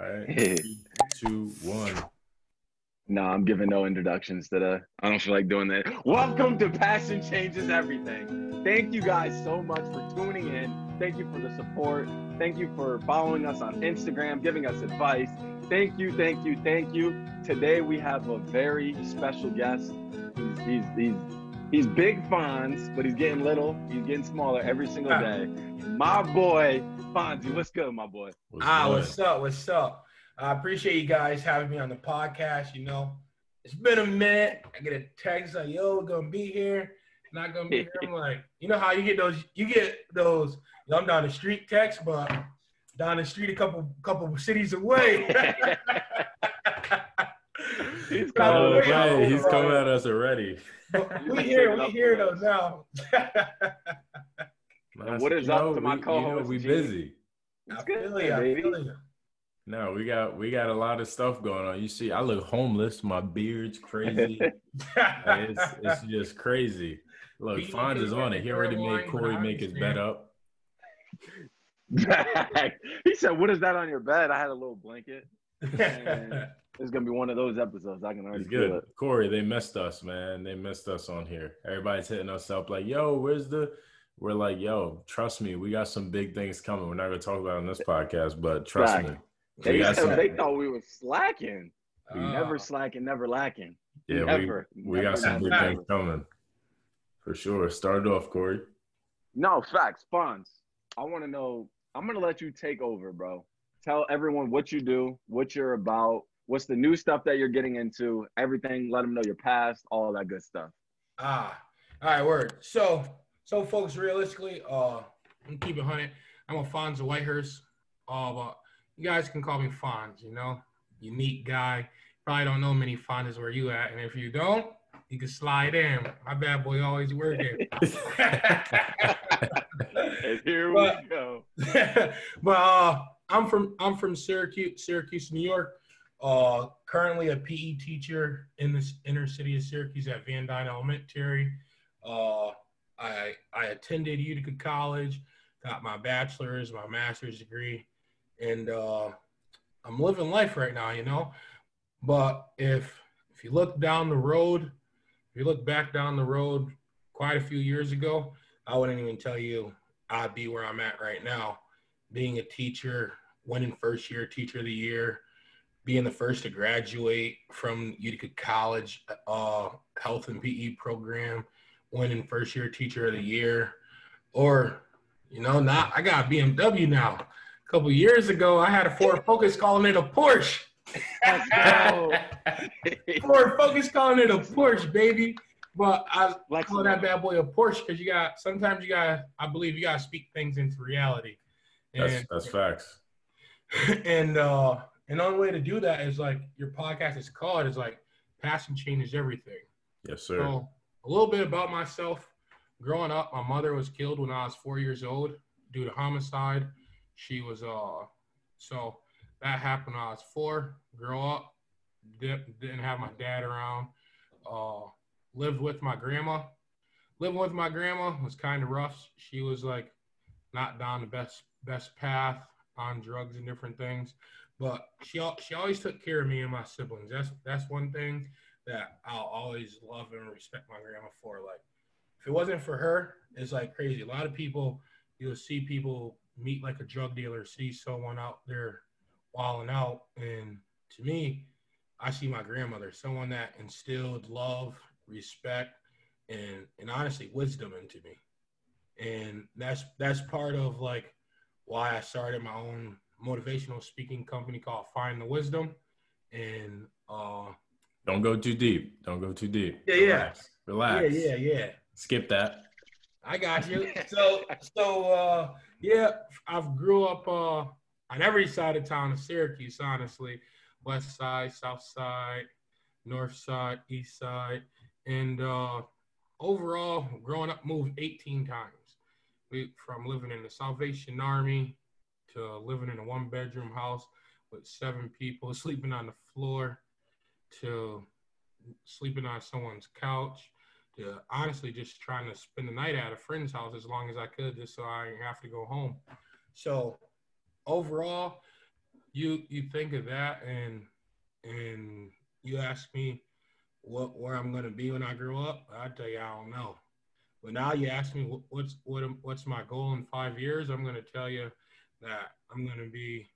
All right. Three, two, one. No, I'm giving no introductions today. I don't feel like doing that. Welcome to Passion Changes Everything. Thank you guys so much for tuning in. Thank you for the support. Thank you for following us on Instagram, giving us advice. Thank you, thank you, thank you. Today we have a very special guest. He's he's he's, he's big Fonz, but he's getting little. He's getting smaller every single ah. day. My boy Fonzie, what's good, my boy? What's ah, good? what's up? What's up? I appreciate you guys having me on the podcast. You know, it's been a minute. I get a text like, "Yo, we're gonna be here." Not gonna be here. I'm like, you know how you get those? You get those. You know, I'm down the street text, but down the street a couple couple cities away. he's coming. Oh, he's coming at us already. we here. We here though now. What is up know, to my co-host? You know, we busy. I feel you, baby. No, we got we got a lot of stuff going on. You see, I look homeless. My beard's crazy. it's, it's just crazy. Look, Fonz is on it. He already made Corey make his bed up. he said, "What is that on your bed?" I had a little blanket. it's gonna be one of those episodes. I can already it's good. It. Corey, they missed us, man. They missed us on here. Everybody's hitting us up like, "Yo, where's the?" We're like, "Yo, trust me, we got some big things coming. We're not gonna talk about on this podcast, but trust Back. me." They, they thought we were slacking. We uh, never slacking, never lacking. Yeah, never, we, we never got some big things coming for sure. Start off, Corey. No facts, Fonz. I want to know. I'm gonna let you take over, bro. Tell everyone what you do, what you're about, what's the new stuff that you're getting into, everything. Let them know your past, all that good stuff. Ah, all right, word. So, so folks, realistically, uh, I'm keeping hunting. I'm a Fonz of Whitehurst. Uh, but you guys can call me Fonz. You know, unique guy. Probably don't know many Fonzes where you at, and if you don't, you can slide in. My bad boy always working. and here but, we go. but uh, I'm from I'm from Syracuse, Syracuse, New York. Uh, currently a PE teacher in the inner city of Syracuse at Van Duyn Elementary. Uh, I I attended Utica College, got my bachelor's, my master's degree, and uh, I'm living life right now, you know. But if if you look down the road, if you look back down the road quite a few years ago, I wouldn't even tell you I'd be where I'm at right now, being a teacher, winning first year teacher of the year, being the first to graduate from Utica College uh, health and PE program, winning first year teacher of the year, or you know, not I got a BMW now. A couple years ago, I had a Ford Focus calling it a Porsche. Ford Focus calling it a Porsche, baby. But I like call that bad boy a Porsche because you got sometimes you got I believe you got to speak things into reality. And, that's that's facts. And uh, and the only way to do that is like your podcast is called is like passion changes everything. Yes, sir. So a little bit about myself. Growing up, my mother was killed when I was four years old due to homicide. She was uh so that happened when I was four. Grow up, didn't have my dad around. Uh, lived with my grandma. Living with my grandma was kind of rough. She was like not down the best best path on drugs and different things, but she she always took care of me and my siblings. That's that's one thing that I'll always love and respect my grandma for. Like, if it wasn't for her, it's like crazy. A lot of people, you'll see people meet like a drug dealer, see someone out there walling out, and to me, I see my grandmother, someone that instilled love, respect, and and honestly wisdom into me. And that's that's part of like why I started my own motivational speaking company called Find the Wisdom. And uh don't go too deep. Don't go too deep. Yeah, yeah. Relax. Yeah, yeah, yeah. Skip that. I got you. So so uh yeah, I've grew up uh on every side of town of Syracuse, honestly. West side, south side, north side, east side. And uh, overall, growing up, moved 18 times. We, from living in the Salvation Army to living in a one bedroom house with seven people, sleeping on the floor, to sleeping on someone's couch, to honestly just trying to spend the night at a friend's house as long as I could, just so I have to go home. So, overall, you you think of that and and you ask me what where I'm gonna be when I grow up, I tell you I don't know. But now you ask me what, what's what what's my goal in five years, I'm gonna tell you that I'm gonna be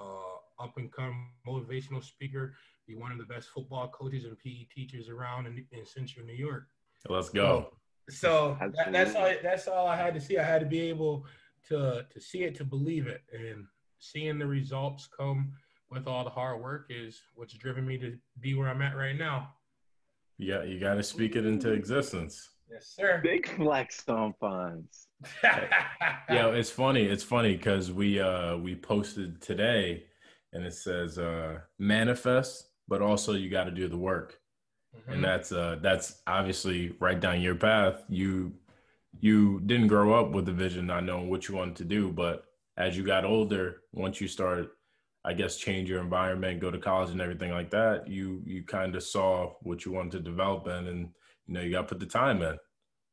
uh, up and come motivational speaker, be one of the best football coaches and PE teachers around in, in Central New York. Let's go. So, so that, that's all. That's all I had to see. I had to be able to to see it to believe it, and seeing the results come with all the hard work is what's driven me to be where I'm at right now. Yeah, you got to speak it into existence. Yes, sir. Big flex on funds. yeah, it's funny. It's funny because we uh we posted today, and it says uh manifest, but also you got to do the work, mm-hmm. and that's uh that's obviously right down your path. You you didn't grow up with the vision, not knowing what you wanted to do, but as you got older, once you started, I guess, change your environment, go to college and everything like that, you you kind of saw what you wanted to develop in, and you know you got to put the time in.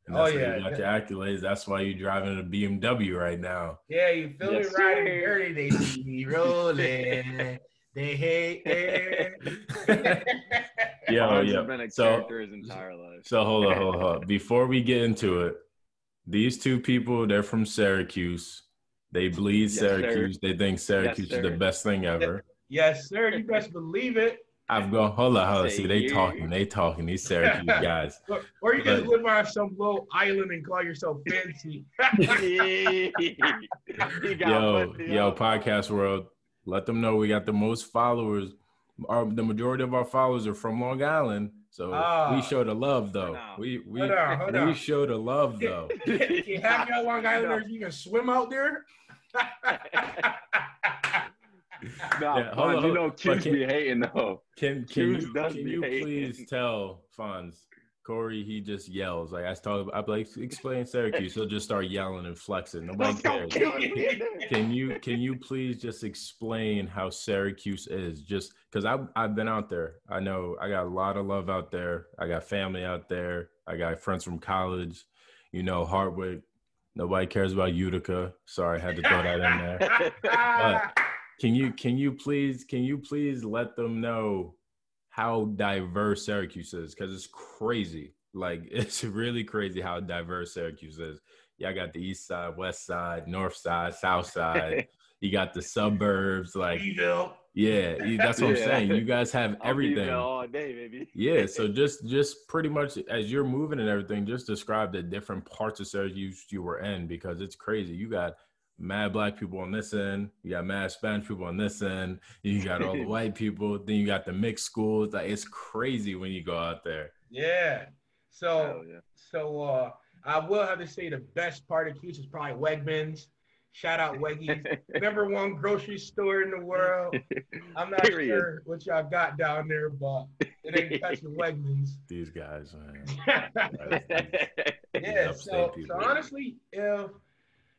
And that's oh yeah, you got your accolades. That's why you're driving a BMW right now. Yeah, you feel yes, me riding dirty. They see me rolling. they hate it. Yo, yeah. Been a so, his entire life. So hold on, hold on. Before we get into it, these two people, they're from Syracuse. They bleed yes, Syracuse. Sir. They think Syracuse yes, is the best thing ever. Yes, sir. You best believe it. I've gone. Hold on, hold on. See, they talking. They talking. These Syracuse guys. Or, or you just live on some little island and call yourself fancy. yo, yo, podcast world. Let them know we got the most followers. Our, the majority of our followers are from Long Island. So uh, we show the love though. We we hold on, hold we on. show the love though. you have your Long Islanders you can swim out there? nah, yeah, hold on, you know Cuse be hating though. Can can you, can you please tell Fonz Corey? He just yells like I talk. I like explain Syracuse. He'll just start yelling and flexing. Nobody cares. can you can you please just explain how Syracuse is? Just because I've I've been out there. I know I got a lot of love out there. I got family out there. I got friends from college. You know, Hartwick. Nobody cares about Utica. Sorry, I had to throw that in there. but can you can you please can you please let them know how diverse Syracuse is? Because it's crazy. Like it's really crazy how diverse Syracuse is. Yeah, I got the east side, west side, north side, south side. you got the suburbs, like Evil. Yeah, that's what yeah. I'm saying. You guys have everything all day, baby. yeah, so just just pretty much as you're moving and everything, just describe the different parts of Syracuse you were in because it's crazy. You got mad black people on this end, you got mad Spanish people on this end, you got all the white people, then you got the mixed schools. Like it's crazy when you go out there. Yeah. So yeah. so uh I will have to say the best part of Cuse is probably Wegmans. Shout out Weggies, number one grocery store in the world. I'm not Period. sure what y'all got down there, but it ain't touching Wegmans. These guys, man. yeah. So, so honestly, if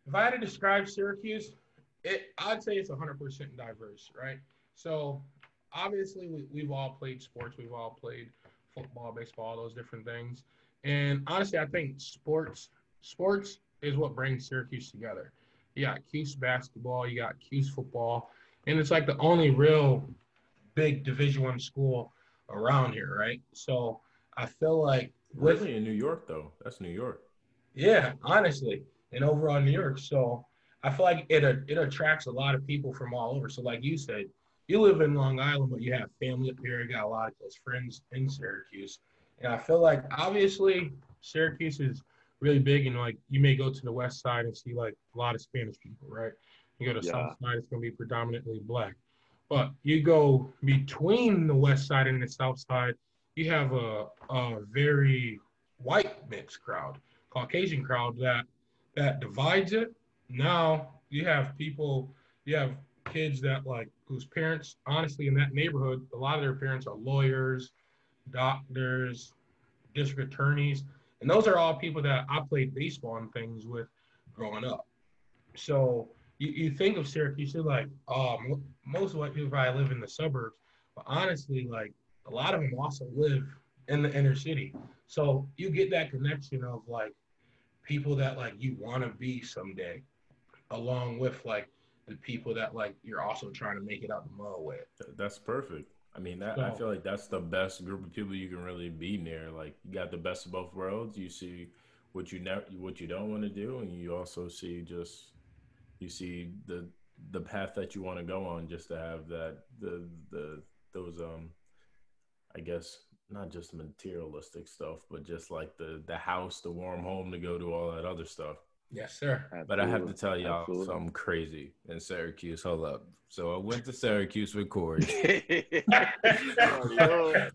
if I had to describe Syracuse, it I'd say it's 100% diverse, right? So obviously we, we've all played sports, we've all played football, baseball, those different things. And honestly, I think sports sports is what brings Syracuse together. You got Cuse basketball, you got Cuse football, and it's like the only real big Division One school around here, right? So I feel like with, really in New York though, that's New York. Yeah, honestly, and over on New York. So I feel like it it attracts a lot of people from all over. So like you said, you live in Long Island, but you have family up here. You got a lot of close friends in Syracuse, and I feel like obviously Syracuse is really big. And like you may go to the west side and see like a lot of Spanish people, right? You go to yeah. south side, it's gonna be predominantly black. But you go between the west side and the south side, you have a, a very white mixed crowd, Caucasian crowd that that divides it. Now you have people, you have kids that like whose parents, honestly, in that neighborhood, a lot of their parents are lawyers, doctors, district attorneys, and those are all people that I played baseball and things with growing up. So you, you think of Syracuse, you're like, um, most of white people probably live in the suburbs, but honestly, like a lot of them also live in the inner city. So you get that connection of like people that like you want to be someday, along with like the people that like you're also trying to make it out the mud with. That's perfect. I mean, that I feel like that's the best group of people you can really be near. Like you got the best of both worlds. You see what you never, what you don't want to do, and you also see just you see the the path that you want to go on, just to have that the the those um, I guess not just materialistic stuff, but just like the the house, the warm home to go to, all that other stuff. Yes, sir. Absolutely. But I have to tell y'all Absolutely. something crazy in Syracuse. Hold up. So I went to Syracuse with Corey.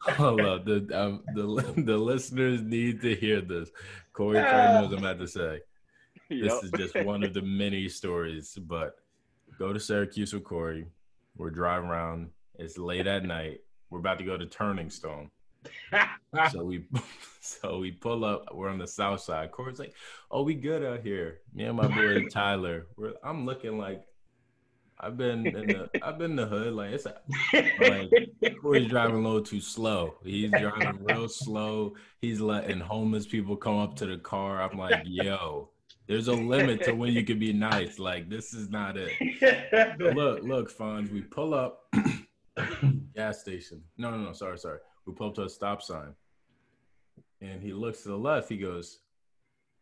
Hold up. The, um, the, the listeners need to hear this. Corey knows I'm about to say. This yep. is just one of the many stories. But go to Syracuse with Corey. We're driving around. It's late at night. We're about to go to Turning Stone. So we so we pull up. We're on the south side. Corey's like, "Oh, we good out here." Me and my boy Tyler. We're, I'm looking like I've been in the I've been in the hood. Like it's a, like Corey's driving a little too slow. He's driving real slow. He's letting homeless people come up to the car. I'm like, yo, there's a limit to when you can be nice. Like this is not it. look, look, Fonz, we pull up gas station. No, no, no. Sorry, sorry. We pull up to a stop sign, and he looks to the left. He goes,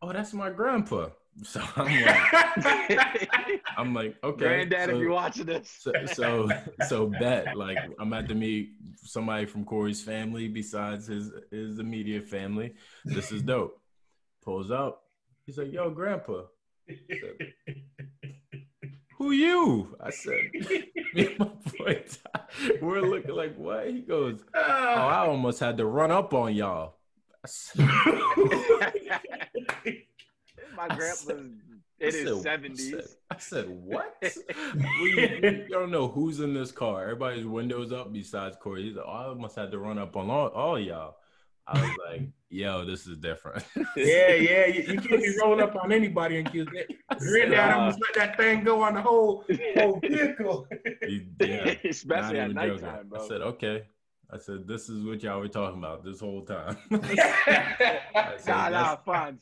"Oh, that's my grandpa." So I'm like, I'm like, okay, granddad, so, if you're watching this, so, so, so bet like I'm at to meet somebody from Corey's family besides his his immediate family. This is dope. Pulls up. He's like, "Yo, grandpa." Said, Who you? I said, me and my boy. We're looking like what? He goes, "Oh, I almost had to run up on y'all." my grandpa's in his seventies. I said, "What? we, we, don't know who's in this car. Everybody's windows up besides Corey. He's like, oh, I almost had to run up on all, all y'all." I was like, "Yo, this is different." yeah, yeah. You, you, can't be rolling up on anybody and kill it. Granddad uh, almost let that thing go on the whole whole vehicle. yeah, especially at nighttime, bro. I said, "Okay." I said, "This is what y'all were talking about this whole time." said, nah, nah, Fonz.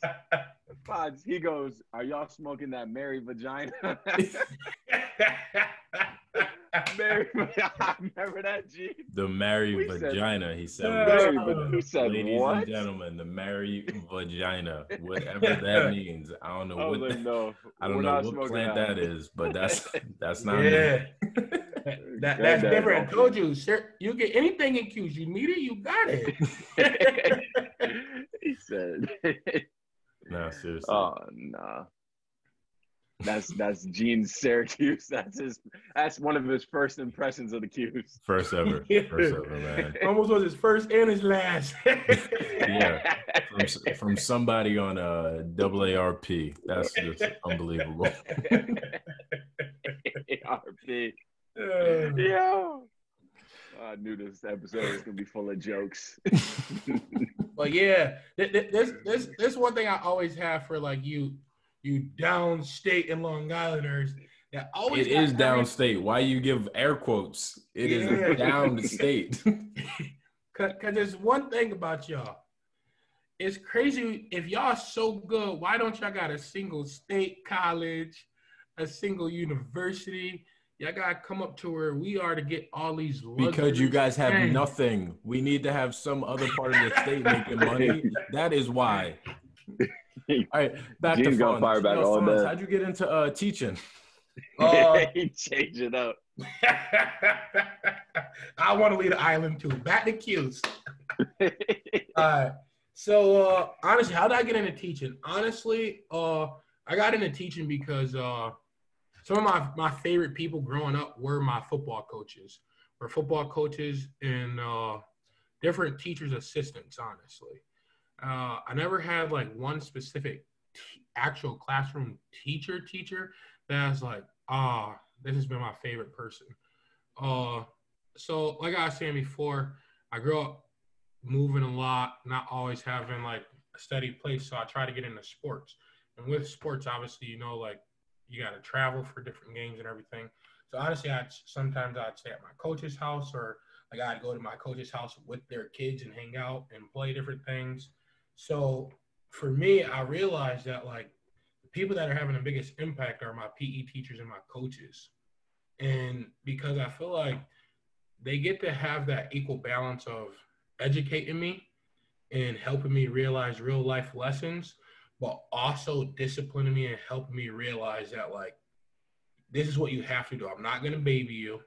Fonz. He goes, "Are y'all smoking that Mary vagina?" Mary, I remember that, G. The Mary we vagina. Said, he said, Mary, uh, he said ladies what? and gentlemen, the Mary vagina, whatever that means. I don't know I what. Like, no, I don't know what plant that. that is, but that's that's not yeah. me. that, that's different. I told you, sir. You get anything in Cuse. You need it, you got it. he said. no, seriously. Oh no. Nah. That's that's Gene's Syracuse. That's his. That's one of his first impressions of the Cuse. First ever. First ever, man. Almost was his first and his last. yeah, from, from somebody on a uh, ARP. That's just unbelievable. ARP. Uh, yeah. I knew this episode was gonna be full of jokes. but yeah, this this this one thing I always have for like you you downstate and Long Islanders that always it is downstate. Why you give air quotes? It yeah. is downstate. Cause, Cause there's one thing about y'all. It's crazy if y'all so good. Why don't y'all got a single state college, a single university? Y'all gotta come up to where we are to get all these. Because you guys have things. nothing. We need to have some other part of the state making money. That is why. All right, back Gene's to fire back all day. How'd you get into uh, teaching? Uh, change it up. I want to leave the island too. Back to Cuse. all right. So uh, honestly, how did I get into teaching? Honestly, uh, I got into teaching because uh, some of my, my favorite people growing up were my football coaches, were football coaches and uh, different teachers' assistants. Honestly, uh, I never had like one specific t- actual classroom teacher teacher that's like, ah, oh, this has been my favorite person. Uh, so like I was saying before, I grew up moving a lot, not always having like a steady place. So I try to get into sports. And with sports, obviously, you know, like you got to travel for different games and everything. So honestly, I sometimes I'd stay at my coach's house or like I'd go to my coach's house with their kids and hang out and play different things. So for me, I realized that like the people that are having the biggest impact are my PE teachers and my coaches. And because I feel like they get to have that equal balance of educating me and helping me realize real life lessons, but also disciplining me and helping me realize that like this is what you have to do. I'm not gonna baby you.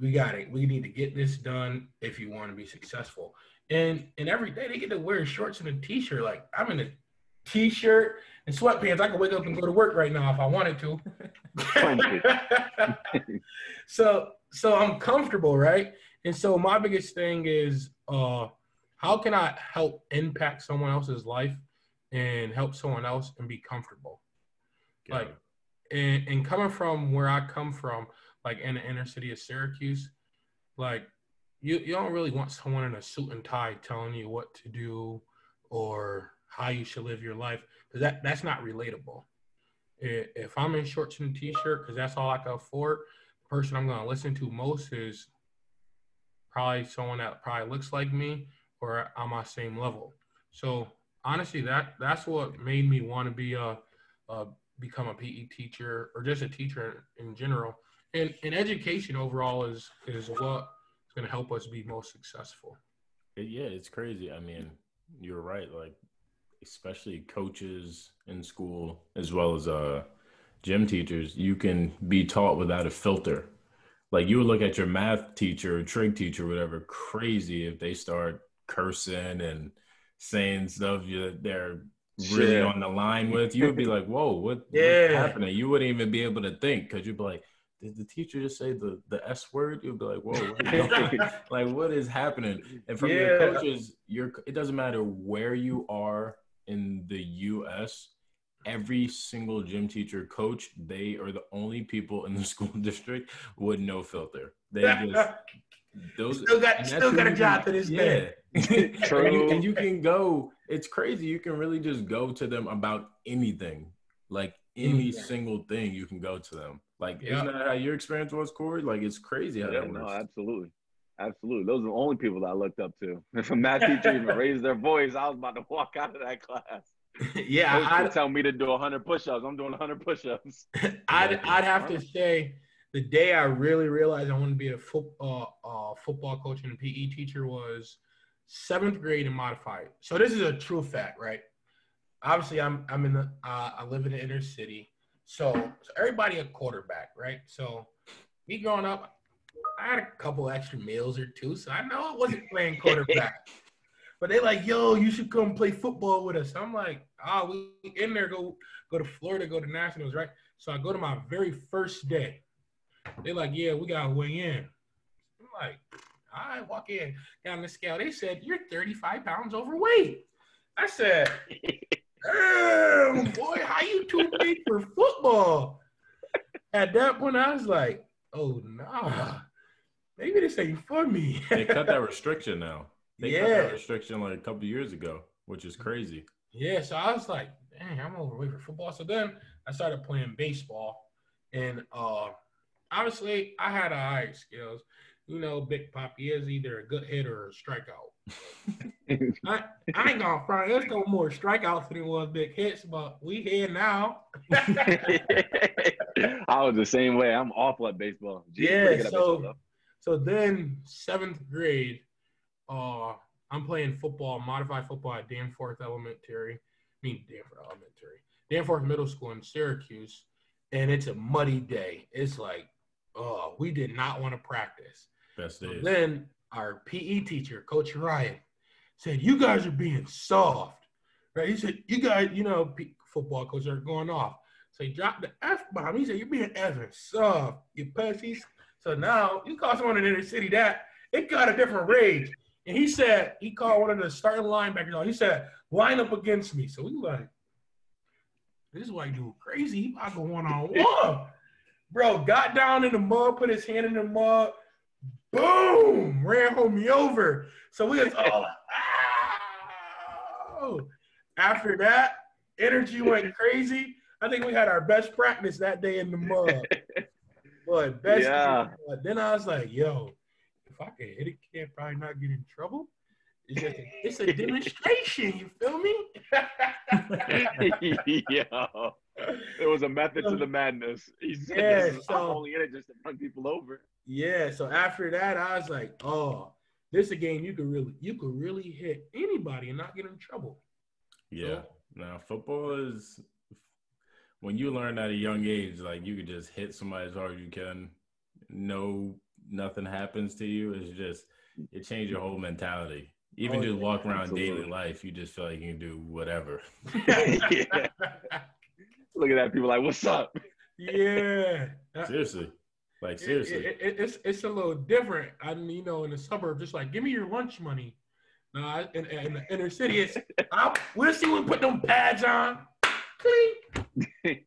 We got it. We need to get this done if you want to be successful. And and every day they get to wear shorts and a t-shirt. Like I'm in a t-shirt and sweatpants. I can wake up and go to work right now if I wanted to. so so I'm comfortable, right? And so my biggest thing is uh how can I help impact someone else's life and help someone else and be comfortable? Like and, and coming from where I come from, like in the inner city of Syracuse, like you, you don't really want someone in a suit and tie telling you what to do or how you should live your life because that, that's not relatable. If I'm in shorts and t-shirt because that's all I can afford, the person I'm going to listen to most is probably someone that probably looks like me or on my same level. So honestly, that that's what made me want to be a, a become a PE teacher or just a teacher in, in general. And, and education overall is is what going to help us be most successful. Yeah, it's crazy. I mean, you're right. Like, especially coaches in school as well as uh gym teachers, you can be taught without a filter. Like you would look at your math teacher or trig teacher, or whatever, crazy if they start cursing and saying stuff you they're really Shit. on the line with, you would be like, "Whoa, what, yeah. what's happening?" You wouldn't even be able to think because you'd be like, "Did the teacher just say the the S word?" You'll be like, "Whoa, what like what is happening?" And from yeah. your coaches, your it doesn't matter where you are in the U.S. Every single gym teacher, coach, they are the only people in the school district with no filter. They just those still got still got a job to this day. True. and, you, and you can go. It's crazy. You can really just go to them about anything, like any mm-hmm. single thing. You can go to them. Like, isn't that how your experience was, Corey? Like, it's crazy how yeah, that works. No, absolutely. Absolutely. Those are the only people that I looked up to. If a math teacher even raised their voice, I was about to walk out of that class. yeah, I tell me to do 100 push-ups. I'm doing 100 push-ups. I'd I'd have to say the day I really realized I wanted to be a foot, uh, uh, football coach and a PE teacher was seventh grade and modified. So this is a true fact, right? Obviously, I'm I'm in the uh, I live in the inner city, so, so everybody a quarterback, right? So me growing up, I had a couple extra meals or two, so I know I wasn't playing quarterback. but they like, yo, you should come play football with us. I'm like, oh, we in there, go go to Florida, go to nationals, right? So I go to my very first day. They're like, yeah, we gotta weigh in. I'm like, I walk in down the scale. They said, You're 35 pounds overweight. I said, Damn, boy, how you too big for football? At that point, I was like, Oh, nah. Maybe this ain't for me. they cut that restriction now. They yeah. cut that restriction like a couple years ago, which is crazy. Yeah, so I was like, dang, I'm overweight for football. So then I started playing baseball. And uh obviously I had eye skills. You know, Big Poppy is either a good hitter or a strikeout. I, I, ain't gonna front. There's no more strikeouts than it was big hits, but we here now. I was the same way. I'm awful at baseball. Jeez, yeah. So, baseball, so then seventh grade, uh, I'm playing football, modified football at Danforth Elementary. I mean Danforth Elementary, Danforth Middle School in Syracuse, and it's a muddy day. It's like oh, we did not want to practice. Best so then our PE teacher, Coach Ryan, said, "You guys are being soft." Right? He said, "You guys, you know, football coaches are going off." So he dropped the F bomb. He said, "You're being effing soft, you pussies." So now you call someone in the inner city that it got a different rage. And he said he called one of the starting linebackers. He said, "Line up against me." So we like, "This white dude crazy. He about to go one on one." Bro, got down in the mud, put his hand in the mud, boom, ran homie over. So we was all oh. oh. After that, energy went crazy. I think we had our best practice that day in the mud. But best yeah. But then I was like, yo, if I can hit it, can't probably not get in trouble. It's just a, it's a demonstration. You feel me? yeah. There was a method to the madness. He said, Yeah, this is- I'm so- only in it just to run people over. Yeah, so after that, I was like, oh, this is a game you could really you could really hit anybody and not get in trouble. Yeah. Now football is when you learn at a young age, like you could just hit somebody as hard as you can. No, nothing happens to you. It's just it changed your whole mentality. Even Oh, just yeah, walk around absolutely. daily life, you just feel like you can do whatever. yeah. Look at that. People like, what's up? yeah. Seriously, like seriously. it- it- it's it's a little different. I mean, you know, in the suburb, just like give me your lunch money. Nah, in, in the inner city, it's I'll, we'll see when we put them pads on. Clink.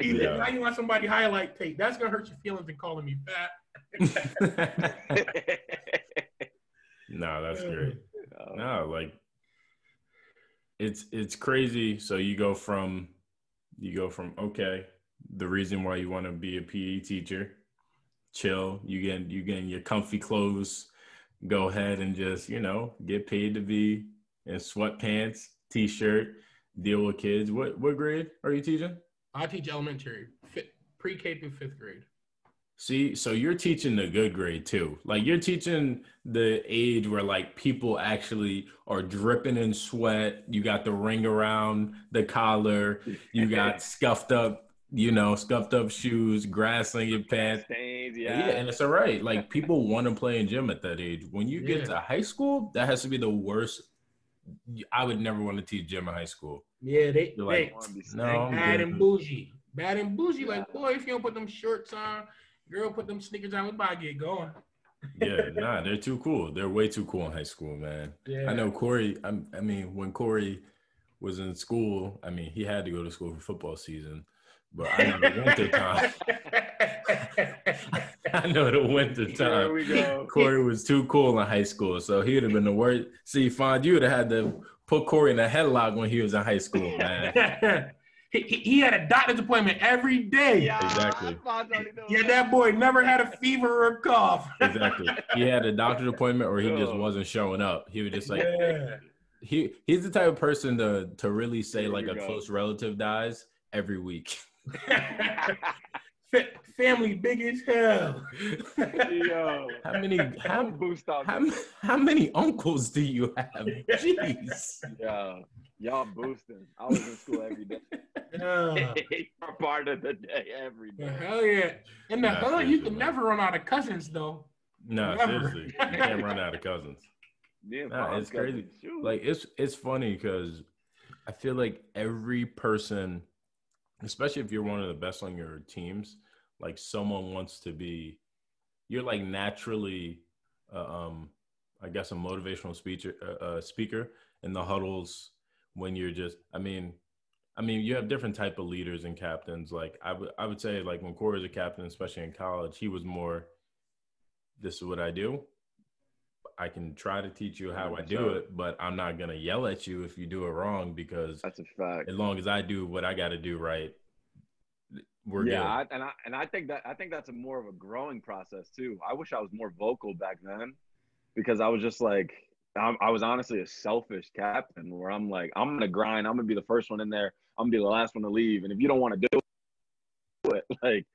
Yeah. Now you want somebody highlight tape. That's gonna hurt your feelings and calling me fat. no, that's great. Uh, No, like it's it's crazy. So you go from you go from okay, the reason why you want to be a PE teacher, chill. You get you getting your comfy clothes. Go ahead and just you know get paid to be in sweatpants, t-shirt, deal with kids. What what grade are you teaching? I teach elementary, pre-K through fifth grade. See, so you're teaching the good grade too. Like you're teaching the age where like people actually are dripping in sweat. You got the ring around the collar. You got scuffed up, you know, scuffed up shoes, grass on your pants. Stains, Yeah. yeah. and it's all right. Like people want to play in gym at that age. When you get Yeah. to high school, that has to be the worst. I would never want to teach gym in high school. Yeah, they, You're they, like, no, they I'm bad and bougie. Bad and bougie. Like, boy, if you don't put them shorts on, girl, put them sneakers on, we about to get going. Yeah, nah, they're too cool. They're way too cool in high school, man. Yeah. I know Corey. I'm, I mean, when Corey was in school, I mean, he had to go to school for football season. But I know the winter time. I know the winter There time. we go. Corey was too cool in high school, so he would have been the worst. See, Fonz, you would have had to put Corey in a headlock when he was in high school, man. he, he- he had a doctor's appointment every day. Yeah, Exactly. Fonz already knows Yeah, that boy never had a fever or a cough. Exactly. He had a doctor's appointment, or he just Oh. wasn't showing up. He was just like, yeah. he he's the type of person to to really say Here like a go. close relative dies every week. Fa- Family big as hell. Yo. How many how, boost how, how many uncles do you have? Jeez. Yeah. Y'all boosting. I was in school every day. Yeah. For part of the day, every day. Hell yeah. In the Nah, hood, you can never run out of cousins, though. No, Never. seriously. You can't run out of cousins. Yeah, Nah, Fonz it's crazy. the shoes. Like it's it's funny because I feel like every person, especially if you're one of the best on your teams, like someone wants to be. You're like naturally, uh, um, I guess, a motivational speaker, uh, uh, speaker in the huddles when you're just. I mean, I mean, you have different type of leaders and captains. Like I would, I would say, like when Corey was a captain, especially in college, he was more. This is what I do. I can try to teach you how I do it, but I'm not gonna yell at you if you do it wrong because That's a fact. as long as I do what I got to do right, we're yeah. I, and I and I think that I think that's a more of a growing process too. I wish I was more vocal back then, because I was just like I'm, I was honestly a selfish captain where I'm like I'm gonna grind. I'm gonna be the first one in there. I'm gonna be the last one to leave. And if you don't want to do it, like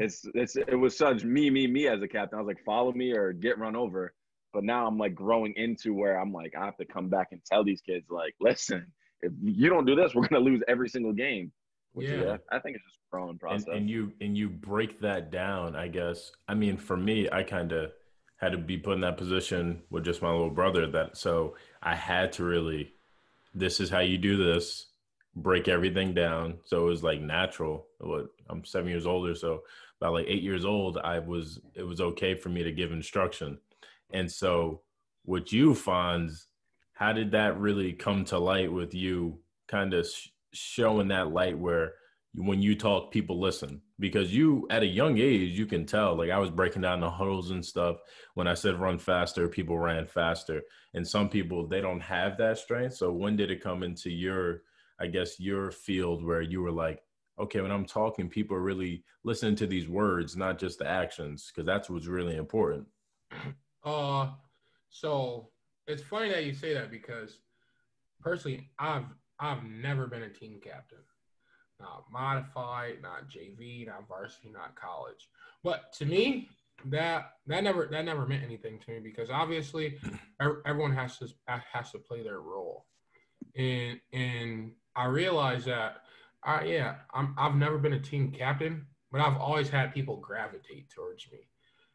it's it's it was such me me me as a captain. I was like follow me or get run over. But now I'm like growing into where I'm like I have to come back and tell these kids like listen if you don't do this we're gonna lose every single game. Which Yeah. yeah, I think it's just a growing and, process. and you and you break that down i guess i mean for me i kind of had to be put in that position with just my little brother that so i had to really this is how you do this break everything down so it was like natural what i'm seven years older so about like eight years old i was it was okay for me to give instruction and so with you fonz how did that really come to light with you kind of sh- showing that light where when you talk, people listen because you, at a young age, you can tell. Like I was breaking down the huddles and stuff. When I said run faster, people ran faster. And some people, they don't have that strength. So when did it come into your, I guess, your field where you were like, okay, when I'm talking, people are really listening to these words, not just the actions, because that's what's really important. Uh, so it's funny that you say that because personally, I've I've never been a team captain, not modified, not JV, not varsity, not college. But to me, that that never that never meant anything to me because obviously everyone has to has to play their role, and and I realized that, uh, yeah, I'm I've never been a team captain, but I've always had people gravitate towards me.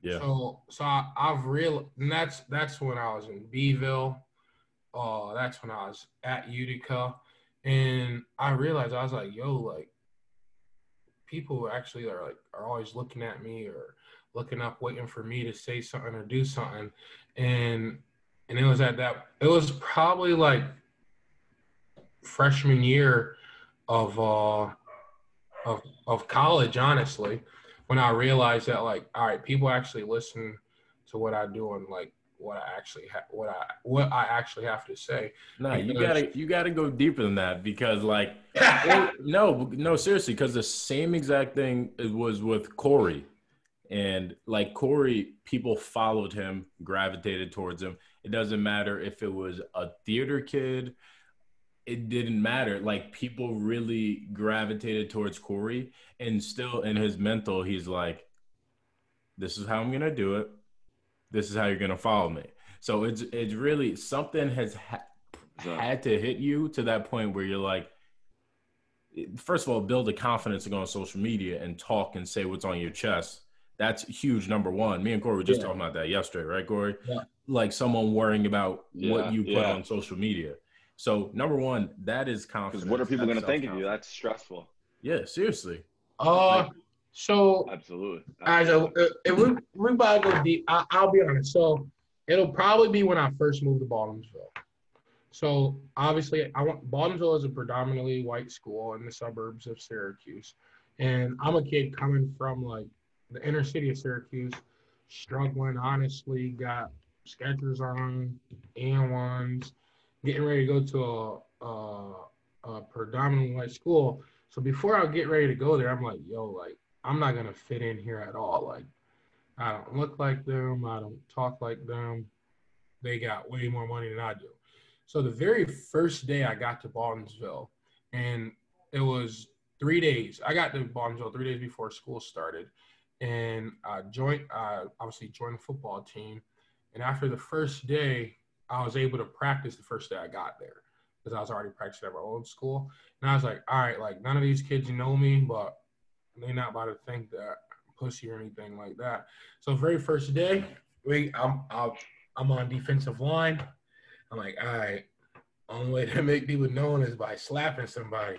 Yeah. So so I, I've real and that's that's when I was in Beeville. Uh, that's when I was at Utica, and I realized I was like, yo, like people actually are like are always looking at me or looking up, waiting for me to say something or do something, and and it was at that. It was probably like freshman year of uh of of college, honestly, when I realized that like, all right, people actually listen to what I do and like what I actually ha- what I what I actually have to say. No, you gotta you gotta go deeper than that because like no no seriously because the same exact thing was with Corey, and like Corey, people followed him, gravitated towards him. It doesn't matter if it was a theater kid. It didn't matter. Like people really gravitated towards Corey, and still in his mental, he's like, "This is how I'm gonna do it this is how you're gonna follow me. So it's it's really something has ha- had to hit you to that point where you're like, first of all, build the confidence to go on social media and talk and say what's on your chest. That's huge. Number one. Me and Corey were just yeah. talking about that yesterday, right, Corey? Yeah. Like someone worrying about yeah, what you put on social media. So number one, that is confidence. Because what are people going to think of you? That's stressful. Yeah, seriously. Uh, like, so absolutely, absolutely. As a, if we we about to go deep, I, will be honest. So it'll probably be when I first moved to Baldwinsville. So obviously, I want Baldwinsville is a predominantly white school in the suburbs of Syracuse, and I'm a kid coming from like the inner city of Syracuse, struggling. Honestly, got Skechers on, and ones, getting ready to go to a, a, a predominantly white school. So before I get ready to go there, I'm like, yo, like I'm not gonna fit in here at all. Like, I don't look like them. I don't talk like them. They got way more money than I do. So the very first day I got to Baldwinsville, and it was three days. I got to Baldwinsville three days before school started, and I joined. I obviously joined the football team, and after the first day, I was able to practice the first day I got there because I was already practicing at my old school. And I was like, all right, like none of these kids know me, but they're not about to think that pussy or anything like that. So very first day, we I'm i am on defensive line. I'm like, all right, only way to make people known is by slapping somebody.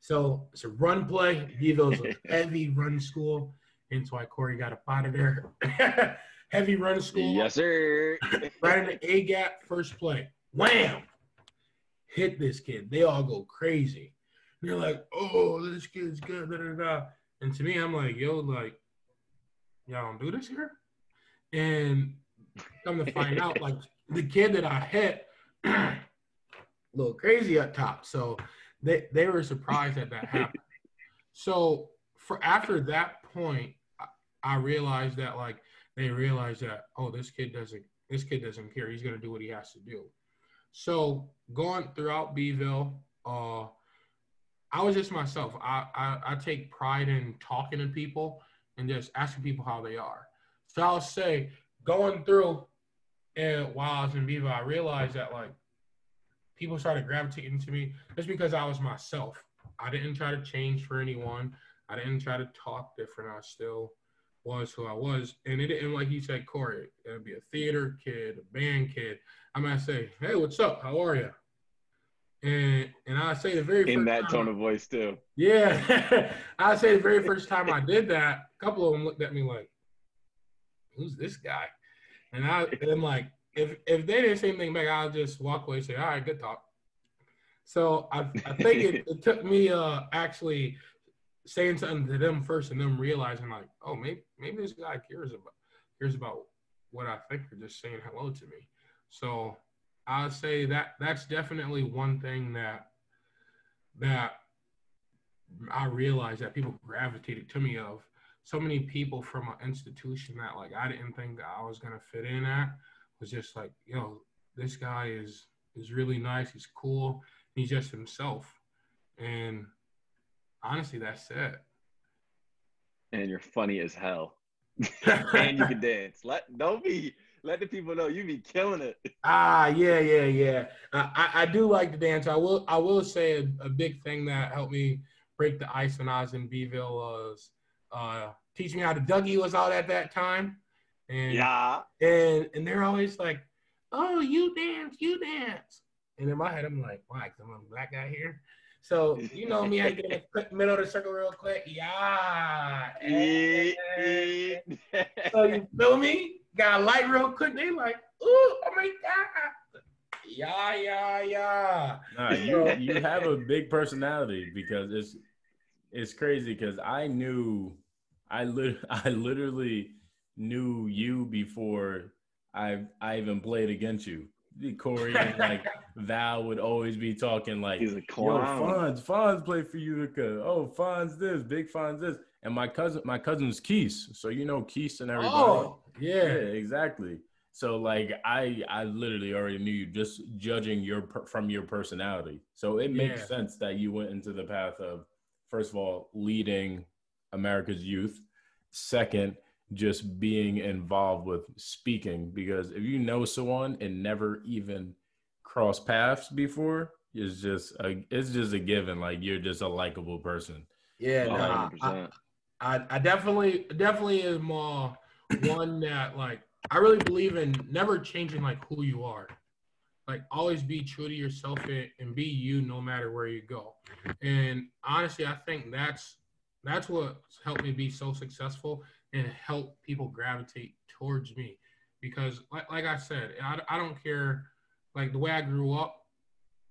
So it's a run play. Beeville's a heavy run school. Hence why Corey got up out of there. heavy run school. Yes, sir. right in the A gap, first play. Wham! Hit this kid. They all go crazy. they're like, oh, this kid's good. Da, da, da. And to me, I'm like, yo, like, y'all don't do this here. And come to find out, like the kid that I hit, a little crazy up top. So they they were surprised that that happened. So for after that point, I, I realized that like they realize that oh this kid doesn't this kid doesn't care. He's gonna do what he has to do. So going throughout Beeville, uh, I was just myself. I, I, I take pride in talking to people and just asking people how they are. So I'll say going through and while I was in Viva, I realized that like people started gravitating to me just because I was myself. I didn't try to change for anyone. I didn't try to talk different. I still was who I was. And it didn't like you said, Corey, it'd be a theater kid, a band kid. I might say, Hey, what's up? How are you? And and I say the very in that tone of voice too. Yeah, I say the very first time I did that, a couple of them looked at me like, "Who's this guy?" And I and I'm like, if if they didn't say anything back, I'll just walk away and say, "All right, good talk." So I I think it, it took me uh actually saying something to them first and them realizing like, oh, maybe maybe this guy cares about cares about what I think or just saying hello to me. So I'd say that that's definitely one thing that that I realized that people gravitated to me of. So many people from an institution that like I didn't think I was gonna fit in at was just like, yo, this guy is is really nice. He's cool. He's just himself, and honestly, that's it. And you're funny as hell. and you can dance. Let don't be let the people know you be killing it. Ah, yeah, yeah, yeah. I, I do like to dance. I will I will say a, a, big thing that helped me break the ice when I was in Beeville was uh, teach me how to Dougie was out at that time. And yeah. And and they're always like, oh, you dance, you dance. And in my head, I'm like, why? Because I'm a black guy here. So you know me, I get in the middle of the circle real quick. Yeah. so you feel me? Got a light real quick. They like, ooh, oh my god. Yeah, yeah, yeah. Nah, you you have a big personality because it's it's crazy because I knew I lit I literally knew you before I I even played against you. Corey and like Val would always be talking like, He's a clown. Yo, Fonz, Fonz played for Utica. Oh, Fonz this, Big Fonz this. And my cousin, my cousin's Keese. So you know Keese and everybody. Oh, yeah. yeah, exactly. So like I I literally already knew you just judging your from your personality. So it makes yeah. sense that you went into the path of first of all leading America's youth. Second, just being involved with speaking because if you know someone and never even cross paths before it's just a it's just a given like you're just a likable person. Yeah no, I, I, I definitely definitely am uh, one that like i really believe in never changing like who you are. Like always be true to yourself and, and be you no matter where you go. And honestly i think that's that's what's helped me be so successful and help people gravitate towards me. Because like, like i said I, I don't care like the way i grew up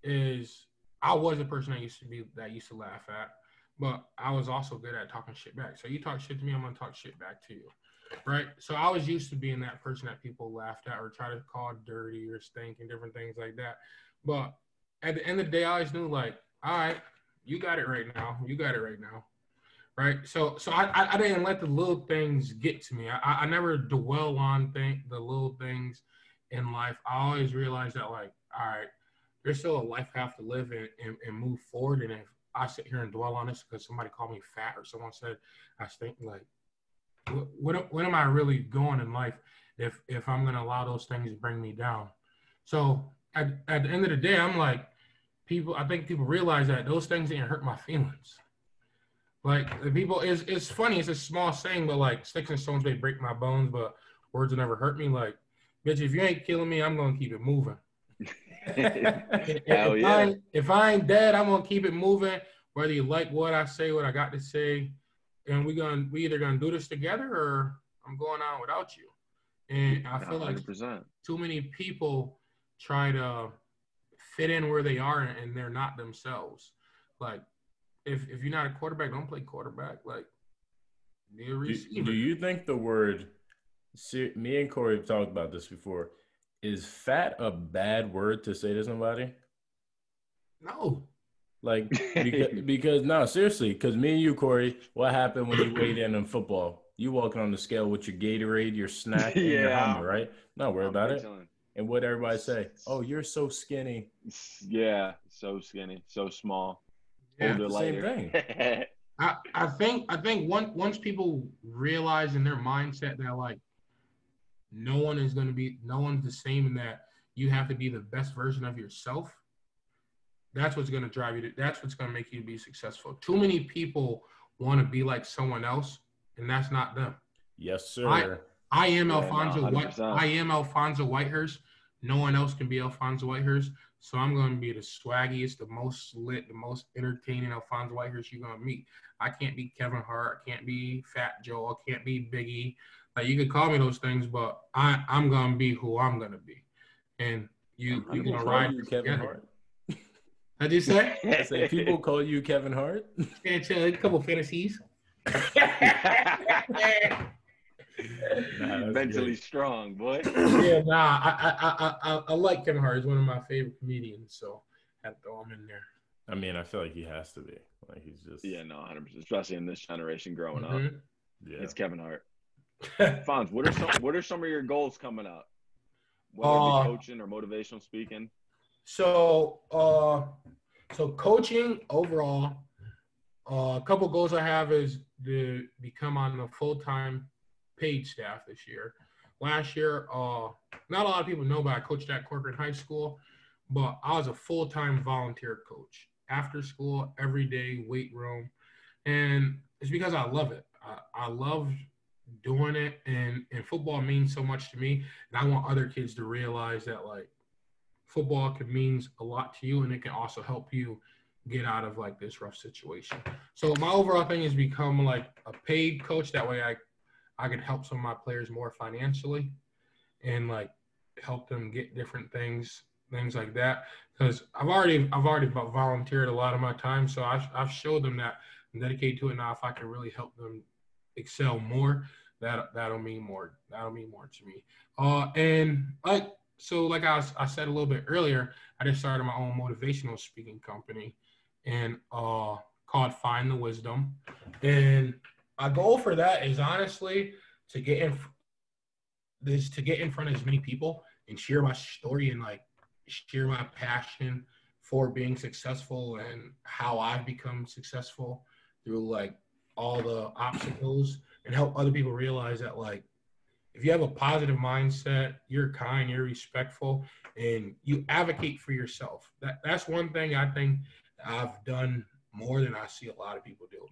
is i was a person i used to be that used to laugh at but i was also good at talking shit back. So you talk shit to me i'm gonna talk shit back to you right? So i was used to being that person that people laughed at or try to call dirty or stink and different things like that. But at the end of the day i always knew like all right you got it right now. You got it right now right? So so I, I didn't let the little things get to me. I, I never dwell on thing the little things in life. I always realize that like, all right, there's still a life I have to live and, and, and move forward. And if I sit here and dwell on this because somebody called me fat or someone said I stink, like, what, what what am I really going in life if if I'm gonna allow those things to bring me down? So at, at the end of the day, I'm like, people. I think people realize that those things didn't hurt my feelings like the people is it's funny, it's a small saying, but like sticks and stones may break my bones, but words will never hurt me. Like, bitch, if you ain't killing me, I'm gonna keep it moving. if, Hell if, yeah. I, if I ain't dead, I'm gonna keep it moving. Whether you like what I say, what I got to say, and we gonna we either gonna do this together or I'm going on without you. And I feel 100%. like too many people try to fit in where they are and they're not themselves. Like if if you're not a quarterback, don't play quarterback. Like be a receiver. Do, do you think the word? Me and Corey have talked about this before. Is fat a bad word to say to somebody? No. Like because, because no, seriously, because me and you, Corey, what happened when you weighed in on football? You walking on the scale with your Gatorade, your snack, and yeah. your Hummer, right? Not worry I'm about it. And what everybody say? Oh, you're so skinny. Yeah, so skinny, so small yeah, older, same thing. I, I think I think once once people realize in their mindset that like no one is going to be no one's the same and that you have to be the best version of yourself that's what's going to drive you to, that's what's going to make you be successful. Too many people want to be like someone else and that's not them. Yes sir. I, I am yeah, alfonso no, white i am alfonso whitehurst. No one else can be alfonso whitehurst so I'm going to be the swaggiest, the most lit, the most entertaining Alfonso Whitehurst you're going to meet. I can't be Kevin Hart. I can't be Fat Joe. I can't be Biggie. Like you could call me those things, but I I'm going to be who I'm going to be. And you you can ride you Kevin together. Hart. How'd you say? I say people call you Kevin Hart. Yeah, a couple fantasies. Nah, mentally good. strong, boy. yeah, nah, I, I, I, I, like Kevin Hart. He's one of my favorite comedians, so I had to throw him in there. I mean, I feel like he has to be. Like he's just yeah, no, hundred percent. Especially in this generation growing mm-hmm. up, yeah, it's Kevin Hart. Fonz, what are some what are some of your goals coming up? Whether uh, coaching or motivational speaking. So, uh, so coaching overall, Uh, a couple goals I have is to become on the full time paid staff this year. Last year, uh, not a lot of people know, but I coached at Corcoran High School, but I was a full time volunteer coach after school, every day, weight room. And it's because I love it. I, I love doing it, and, and football means so much to me. And I want other kids to realize that, like, football can means a lot to you, and it can also help you get out of like this rough situation. So my overall thing is become like a paid coach. That way I I can help some of my players more financially and like help them get different things, things like that. Because I've already I've already volunteered a lot of my time, so I've I've showed them that I'm dedicated to it now. If I can really help them excel more, that that'll mean more. That'll mean more to me. Uh, and like so, like I I said a little bit earlier, I just started my own motivational speaking company and uh, called Find the Wisdom. And my goal for that is honestly to get in is to get in front of as many people and share my story and like share my passion for being successful and how I've become successful through like all the obstacles and help other people realize that like if you have a positive mindset, you're kind, you're respectful, and you advocate for yourself. That that's one thing I think I've done more than I see a lot of people do.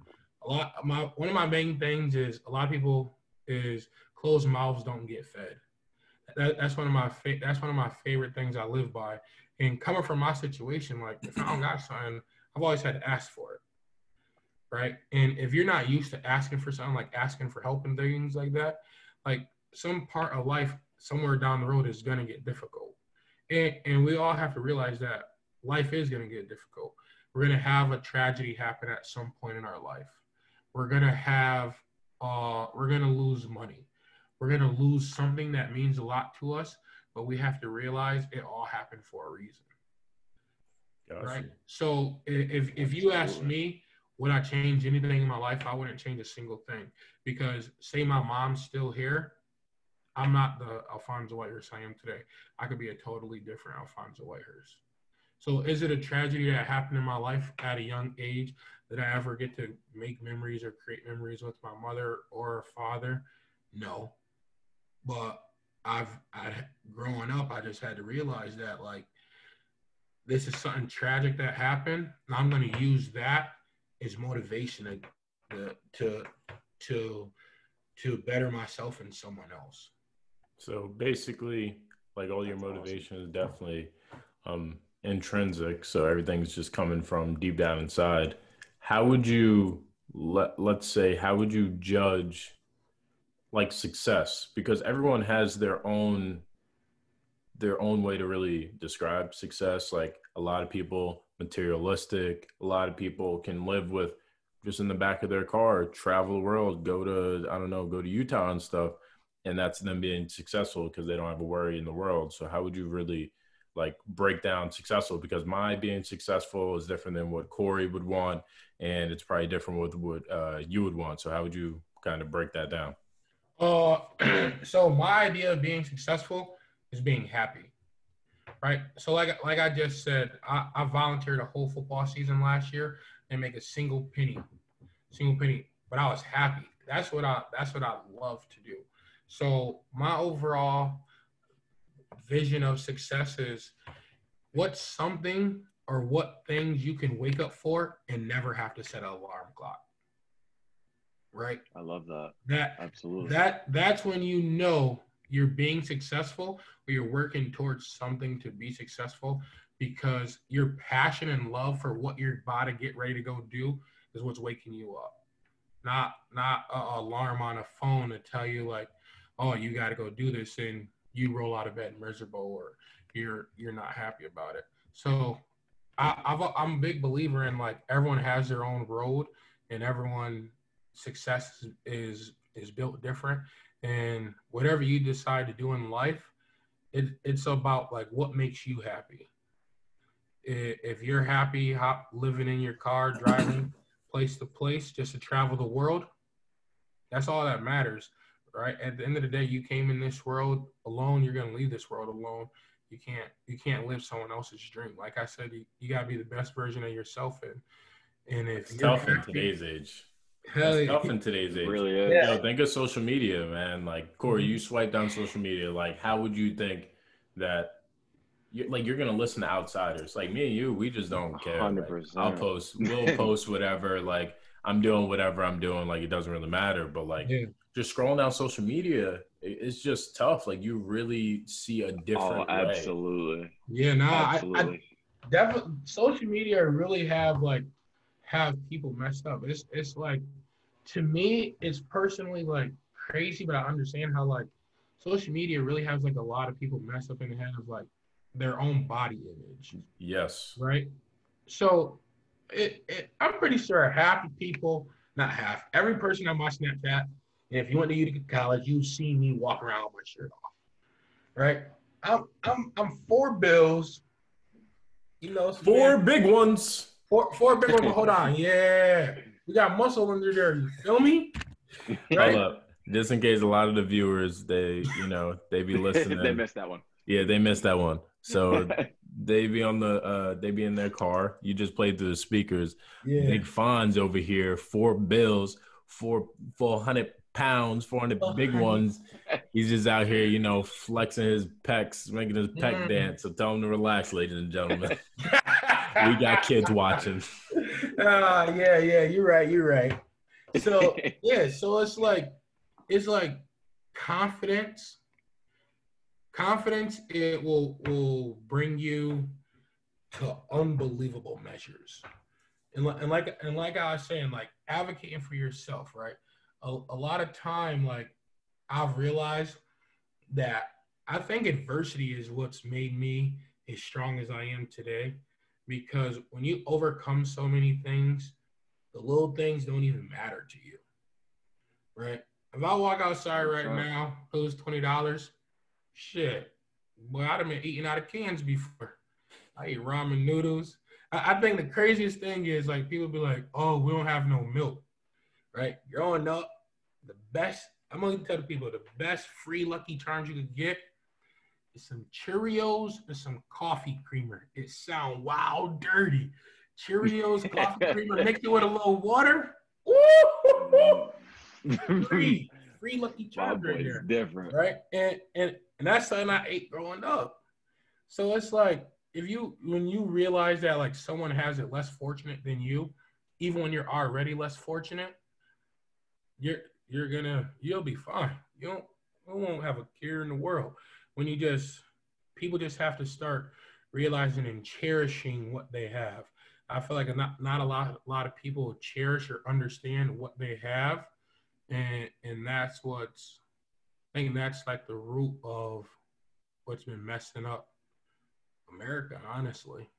A lot my one of my main things is a lot of people is closed mouths don't get fed. That, that's one of my fa- that's one of my favorite things I live by. And coming from my situation, like if I don't got something, I've always had to ask for it. Right. And if you're not used to asking for something like asking for help and things like that, like some part of life somewhere down the road is gonna get difficult. And and we all have to realize that life is gonna get difficult. We're going to have a tragedy happen at some point in our life. We're going to have, uh, we're going to lose money. We're going to lose something that means a lot to us, but we have to realize it all happened for a reason. Gotcha. Right. So if, if you ask me, would I change anything in my life? I wouldn't change a single thing because say my mom's still here. I'm not the Alfonso Whitehurst I am today. I could be a totally different Alfonso Whitehurst. So is it a tragedy that happened in my life at a young age that I ever get to make memories or create memories with my mother or father? No. But I've I growing up, I just had to realize that like this is something tragic that happened, and I'm going to use that as motivation to to to to better myself and someone else. So basically, like all your motivation is definitely um, intrinsic, so everything's just coming from deep down inside. How would you let let's say how would you judge like success? Because everyone has their own their own way to really describe success. Like a lot of people materialistic, a lot of people can live with just in the back of their car, travel the world, go to I don't know, go to Utah and stuff, and that's them being successful because they don't have a worry in the world. So how would you really like break down successful because my being successful is different than what Corey would want, and it's probably different with what uh, you would want. So how would you kind of break that down? Uh, so my idea of being successful is being happy, right? So like like I just said, I, I volunteered a whole football season last year and make a single penny, single penny, but I was happy. That's what I that's what I love to do. So my overall vision of success is what's something or what things you can wake up for and never have to set an alarm clock. Right? I love that. That absolutely. That that's when you know you're being successful or you're working towards something to be successful because your passion and love for what you're about to get ready to go do is what's waking you up. Not not an alarm on a phone to tell you like, oh, you got to go do this and you roll out of bed miserable or you're you're not happy about it. So I, I've, I'm a big believer in like everyone has their own road and everyone success is is built different. And whatever you decide to do in life it, it's about like what makes you happy. If you're happy hop, living in your car driving place to place just to travel the world that's all that matters right? At the end of the day, you came in this world alone. You're gonna leave this world alone. You can't you can't live someone else's dream. Like I said, you, you gotta be the best version of yourself, and And if It's you're tough in today's age. hell It's yeah. tough in today's age. Really is. Yeah. Yo, think of social media, man. Like Corey, mm-hmm. you swipe down social media. Like, how would you think that? You're, like you're gonna listen to outsiders. Like me and you, we just don't care. 100%. I'll post. We'll post whatever. Like I'm doing whatever I'm doing. Like it doesn't really matter. But like Yeah. Just scrolling down social media, it's just tough. Like you really see a Oh, different way. absolutely. Yeah, nah, I, I Absolutely. definitely social media really have like have people messed up. It's it's like to me, it's personally like crazy, but I understand how like social media really has like a lot of people messed up in the head of like their own body image, Yes. right? So it, it I'm pretty sure half the people, not half, every person on my Snapchat, and if you went to Utica College, you've seen me walk around with my shirt off, right? I'm I'm I'm four bills. You know, some Four man- big ones. Four, four big ones. Hold on, yeah, we got muscle under there. You feel me? Right? Hold up. Just in case a lot of the viewers, they, you know, they be listening. they missed that one. Yeah, they missed that one. So they be on the uh they be in their car. You just played through the speakers. Yeah. Big Fonz over here, four bills, four four hundred pounds, four hundred big ones. He's just out here, you know, flexing his pecs, making his pec Mm. dance. So tell him to relax, ladies and gentlemen. we got kids watching. Ah, yeah, yeah. You're right. You're right. So yeah, so it's like it's like confidence. Confidence it will will bring you to unbelievable measures. And, and like and like I was saying, like advocating for yourself, right? A, a lot of time, like I've realized that I think adversity is what's made me as strong as I am today. Because when you overcome so many things, the little things don't even matter to you. Right? If I walk outside right Sure. now, lose twenty dollars, shit. Boy, I'd have been eating out of cans before. I eat ramen noodles. I, I think the craziest thing is like people be like, oh, we don't have no milk. Right? Growing up, the best, I'm gonna tell the people the best free lucky charms you could get is some Cheerios and some coffee creamer. It sound wild dirty. Cheerios, coffee creamer, mix it with a little water. Woo! free, free lucky charms right there different. right? And and and that's something I ate growing up. So it's like if you when you realize that like someone has it less fortunate than you, even when you're already less fortunate, you're you're gonna you'll be fine. You don't you won't have a care in the world when you just people just have to start realizing and cherishing what they have. I feel like not not a lot a lot of people cherish or understand what they have, and and that's what's I think that's like the root of what's been messing up America, honestly.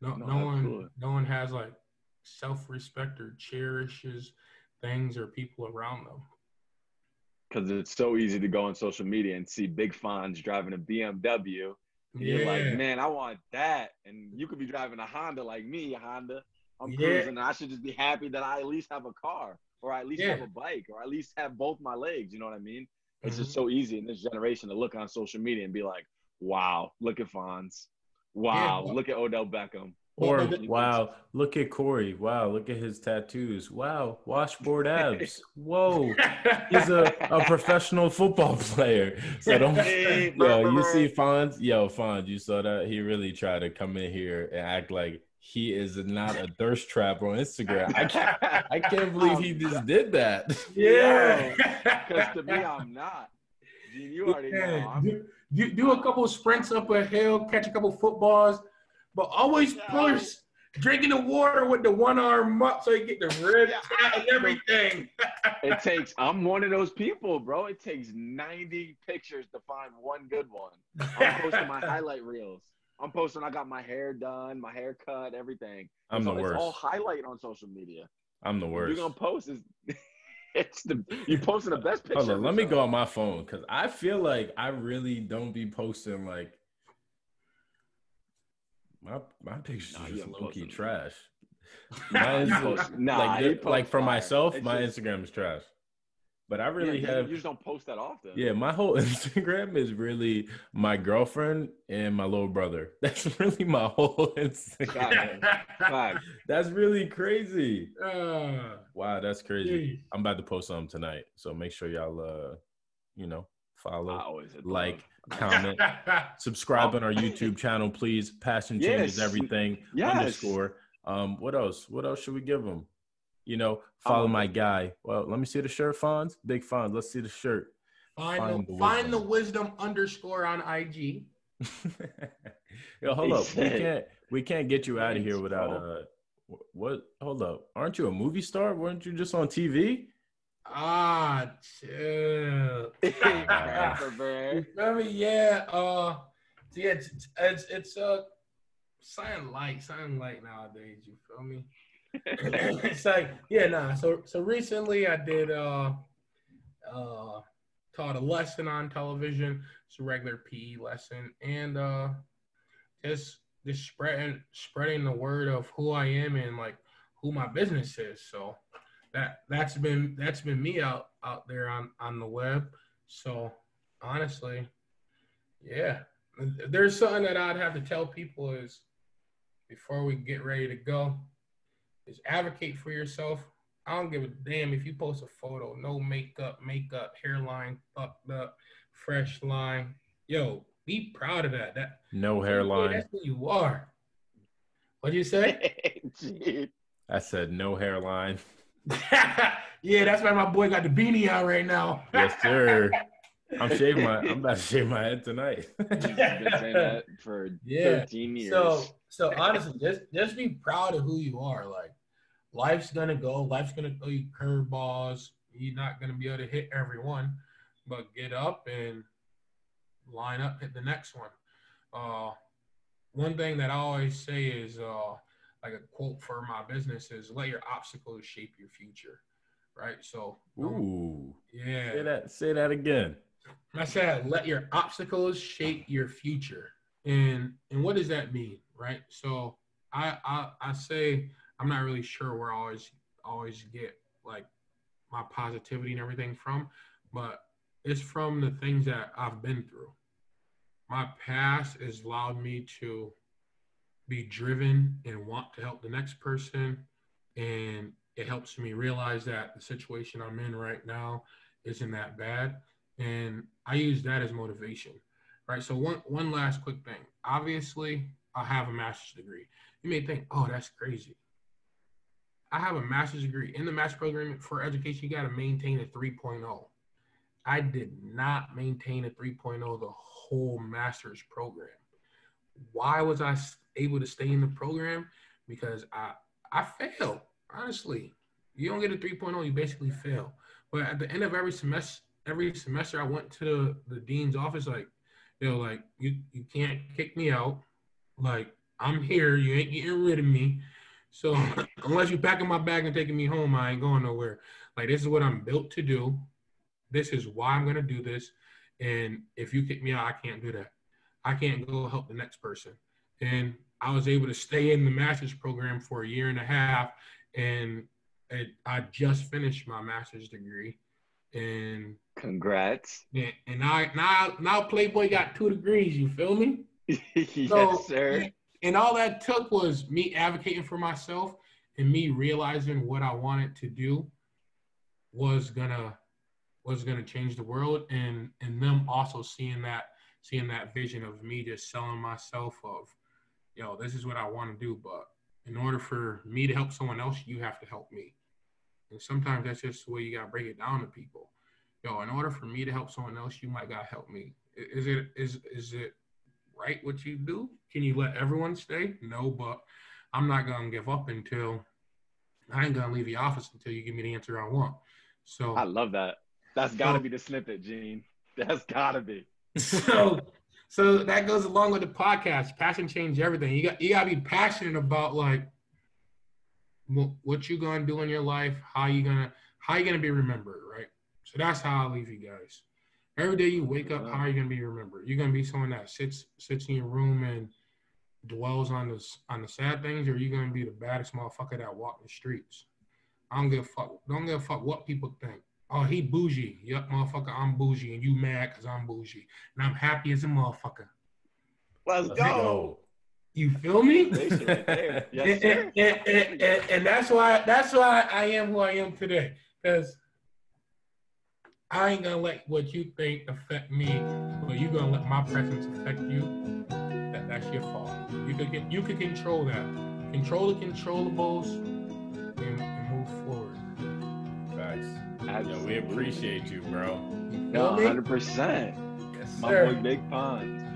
No, No, no, one, no one has like self-respect or cherishes things or people around them. Because it's so easy to go on social media and see big Fonz driving a BMW. And You're like, man, I want that. And you could be driving a Honda like me, a Honda. I'm Yeah. cruising. And I should just be happy that I at least have a car or I at least Yeah. have a bike or at least have both my legs. You know what I mean? It's just Mhm. so easy in this generation to look on social media and be like, wow, look at Fonz. Wow, Yeah. look at Odell Beckham. Or wow, look at Corey. Wow, look at his tattoos. Wow, washboard abs. Whoa, he's a, a professional football player. So don't Hey, Yo, you see Fonz? Yo, Fonz, you saw that? He really tried to come in here and act like he is not a thirst trap on Instagram. I can't, I can't believe he just did that. yeah. Because to me, I'm not. Gene, you already know. I'm, do, do, do a couple sprints up a hill, catch a couple footballs, but always push, drinking the water with the one arm up so you get the ribs out and everything. it takes, I'm one of those people, bro. It takes 90 pictures to find one good one. I'm posting my highlight reels. I'm posting, I got my hair done, my hair cut, everything. I'm the So It's all worst. highlight on social media. I'm the worst. You're going to post is, it's the, you posting the best picture. Hold on, let me go on my phone because I feel like I really don't be posting like my my pictures Nah, are just haven't low key trash. Nah, My you nah, like, you like for fire. myself, It's my just- Instagram is trash. But I really yeah, have. You just don't post that often. Yeah, my whole Instagram is really my girlfriend and my little brother. That's really my whole Instagram. Fact. That's really crazy. Uh, Wow, that's crazy. geez. I'm about to post something tonight, so make sure y'all, uh, you know, I follow, like, comment, subscribe on our YouTube channel, please. Passion changes Yes. everything. Yes. Underscore. Um, what else? What else should we give them? You know, follow Um, my guy. Well, let me see the shirt, Fonz. Big Fonz. Let's see the shirt. Find, Find the, the find the wisdom. underscore on IG. Yo, hold up. We can't we can't get you out of here without uh what hold up. Aren't you a movie star? Weren't you just on TV? Ah, chill. Rapper, bro. You feel me? Yeah. Uh, so yeah, it's it's it's, uh, sign light, sign light nowadays. You feel me? it's like yeah, nah. So so recently I did uh uh taught a lesson on television. It's a regular PE lesson, and uh just just spreading spreading the word of who I am and like who my business is. So that that's been that's been me out out there on on the web. So honestly, yeah, there's something that I'd have to tell people is before we get ready to go is advocate for yourself. I don't give a damn if you post a photo, no makeup, makeup, hairline fucked up, fresh line. Yo, be proud of that. That No hairline. that's who you are. What'd you say? I said no hairline. yeah, that's why my boy got the beanie on right now. Yes, sir. I'm shaving my I'm about to shave my head tonight. You've been saying that for Yeah. 13 years. So, so honestly, just just be proud of who you are. Like, life's gonna go. Life's gonna throw you curveballs. You're not gonna be able to hit everyone, but get up and line up, hit the next one. Uh, one thing that I always say is, uh, like a quote for my business is, "Let your obstacles shape your future." Right. So, Ooh. yeah. Say that say that again. I said, let your obstacles shape your future. And and what does that mean? Right. So I I, I say I'm not really sure where I always always get like my positivity and everything from, but it's from the things that I've been through. My past has allowed me to be driven and want to help the next person. And it helps me realize that the situation I'm in right now isn't that bad and I use that as motivation, right? So one one last quick thing. Obviously, I have a master's degree. You may think, oh, that's crazy. I have a master's degree in the master's program for education. You got to maintain a 3.0. I did not maintain a 3.0 the whole master's program. Why was I able to stay in the program? Because I I failed. Honestly, you don't get a 3.0, you basically fail. But at the end of every semester, every semester I went to the, dean's office, like, yo, like you you can't kick me out. Like I'm here, you ain't getting rid of me. So unless you packing my bag and taking me home, I ain't going nowhere. Like this is what I'm built to do. This is why I'm gonna do this. And if you kick me out, I can't do that. I can't go help the next person. And I was able to stay in the master's program for a year and a half, and it, I just finished my master's degree. And Congrats. and, and now, now, now Playboy got two degrees. You feel me? yes, So, sir. And all that took was me advocating for myself and me realizing what I wanted to do was gonna was gonna change the world, and and them also seeing that seeing that vision of me just selling myself of, yo, this is what I want to do, but in order for me to help someone else, you have to help me. And sometimes that's just the way you gotta break it down to people. Yo, in order for me to help someone else, you might gotta help me. Is it is is it right what you do? Can you let everyone stay? No, but I'm not gonna give up until I ain't gonna leave the office until you give me the answer I want. So I love that. That's got to So- be the snippet, Gene. That's got to be. so so that goes along with the podcast. Passion change everything. You got you gotta be passionate about like what, what you gonna do in your life, how you gonna how you gonna be remembered, right? So that's how I leave you guys. Every day you wake up, how are you gonna be remembered? You're gonna be someone that sits sits in your room and dwells on the on the sad things, or you gonna be the baddest motherfucker that walk the streets. I don't give a fuck. Don't give a fuck what people think. Oh, he bougie. Yup, motherfucker, I'm bougie, and you mad because I'm bougie, and I'm happy as a motherfucker. Let's, Let's go. go. You feel me? yes, and, and, and, and, that's why that's why I am who I am today. Because I ain't gonna let what you think affect me, but you gonna let my presence affect you. That, that's your fault. You could get you could control that. Control the controllables and, and move forward. Facts. Absolutely. we appreciate you, bro. No, hundred percent. Yes, My boy Big Fonz.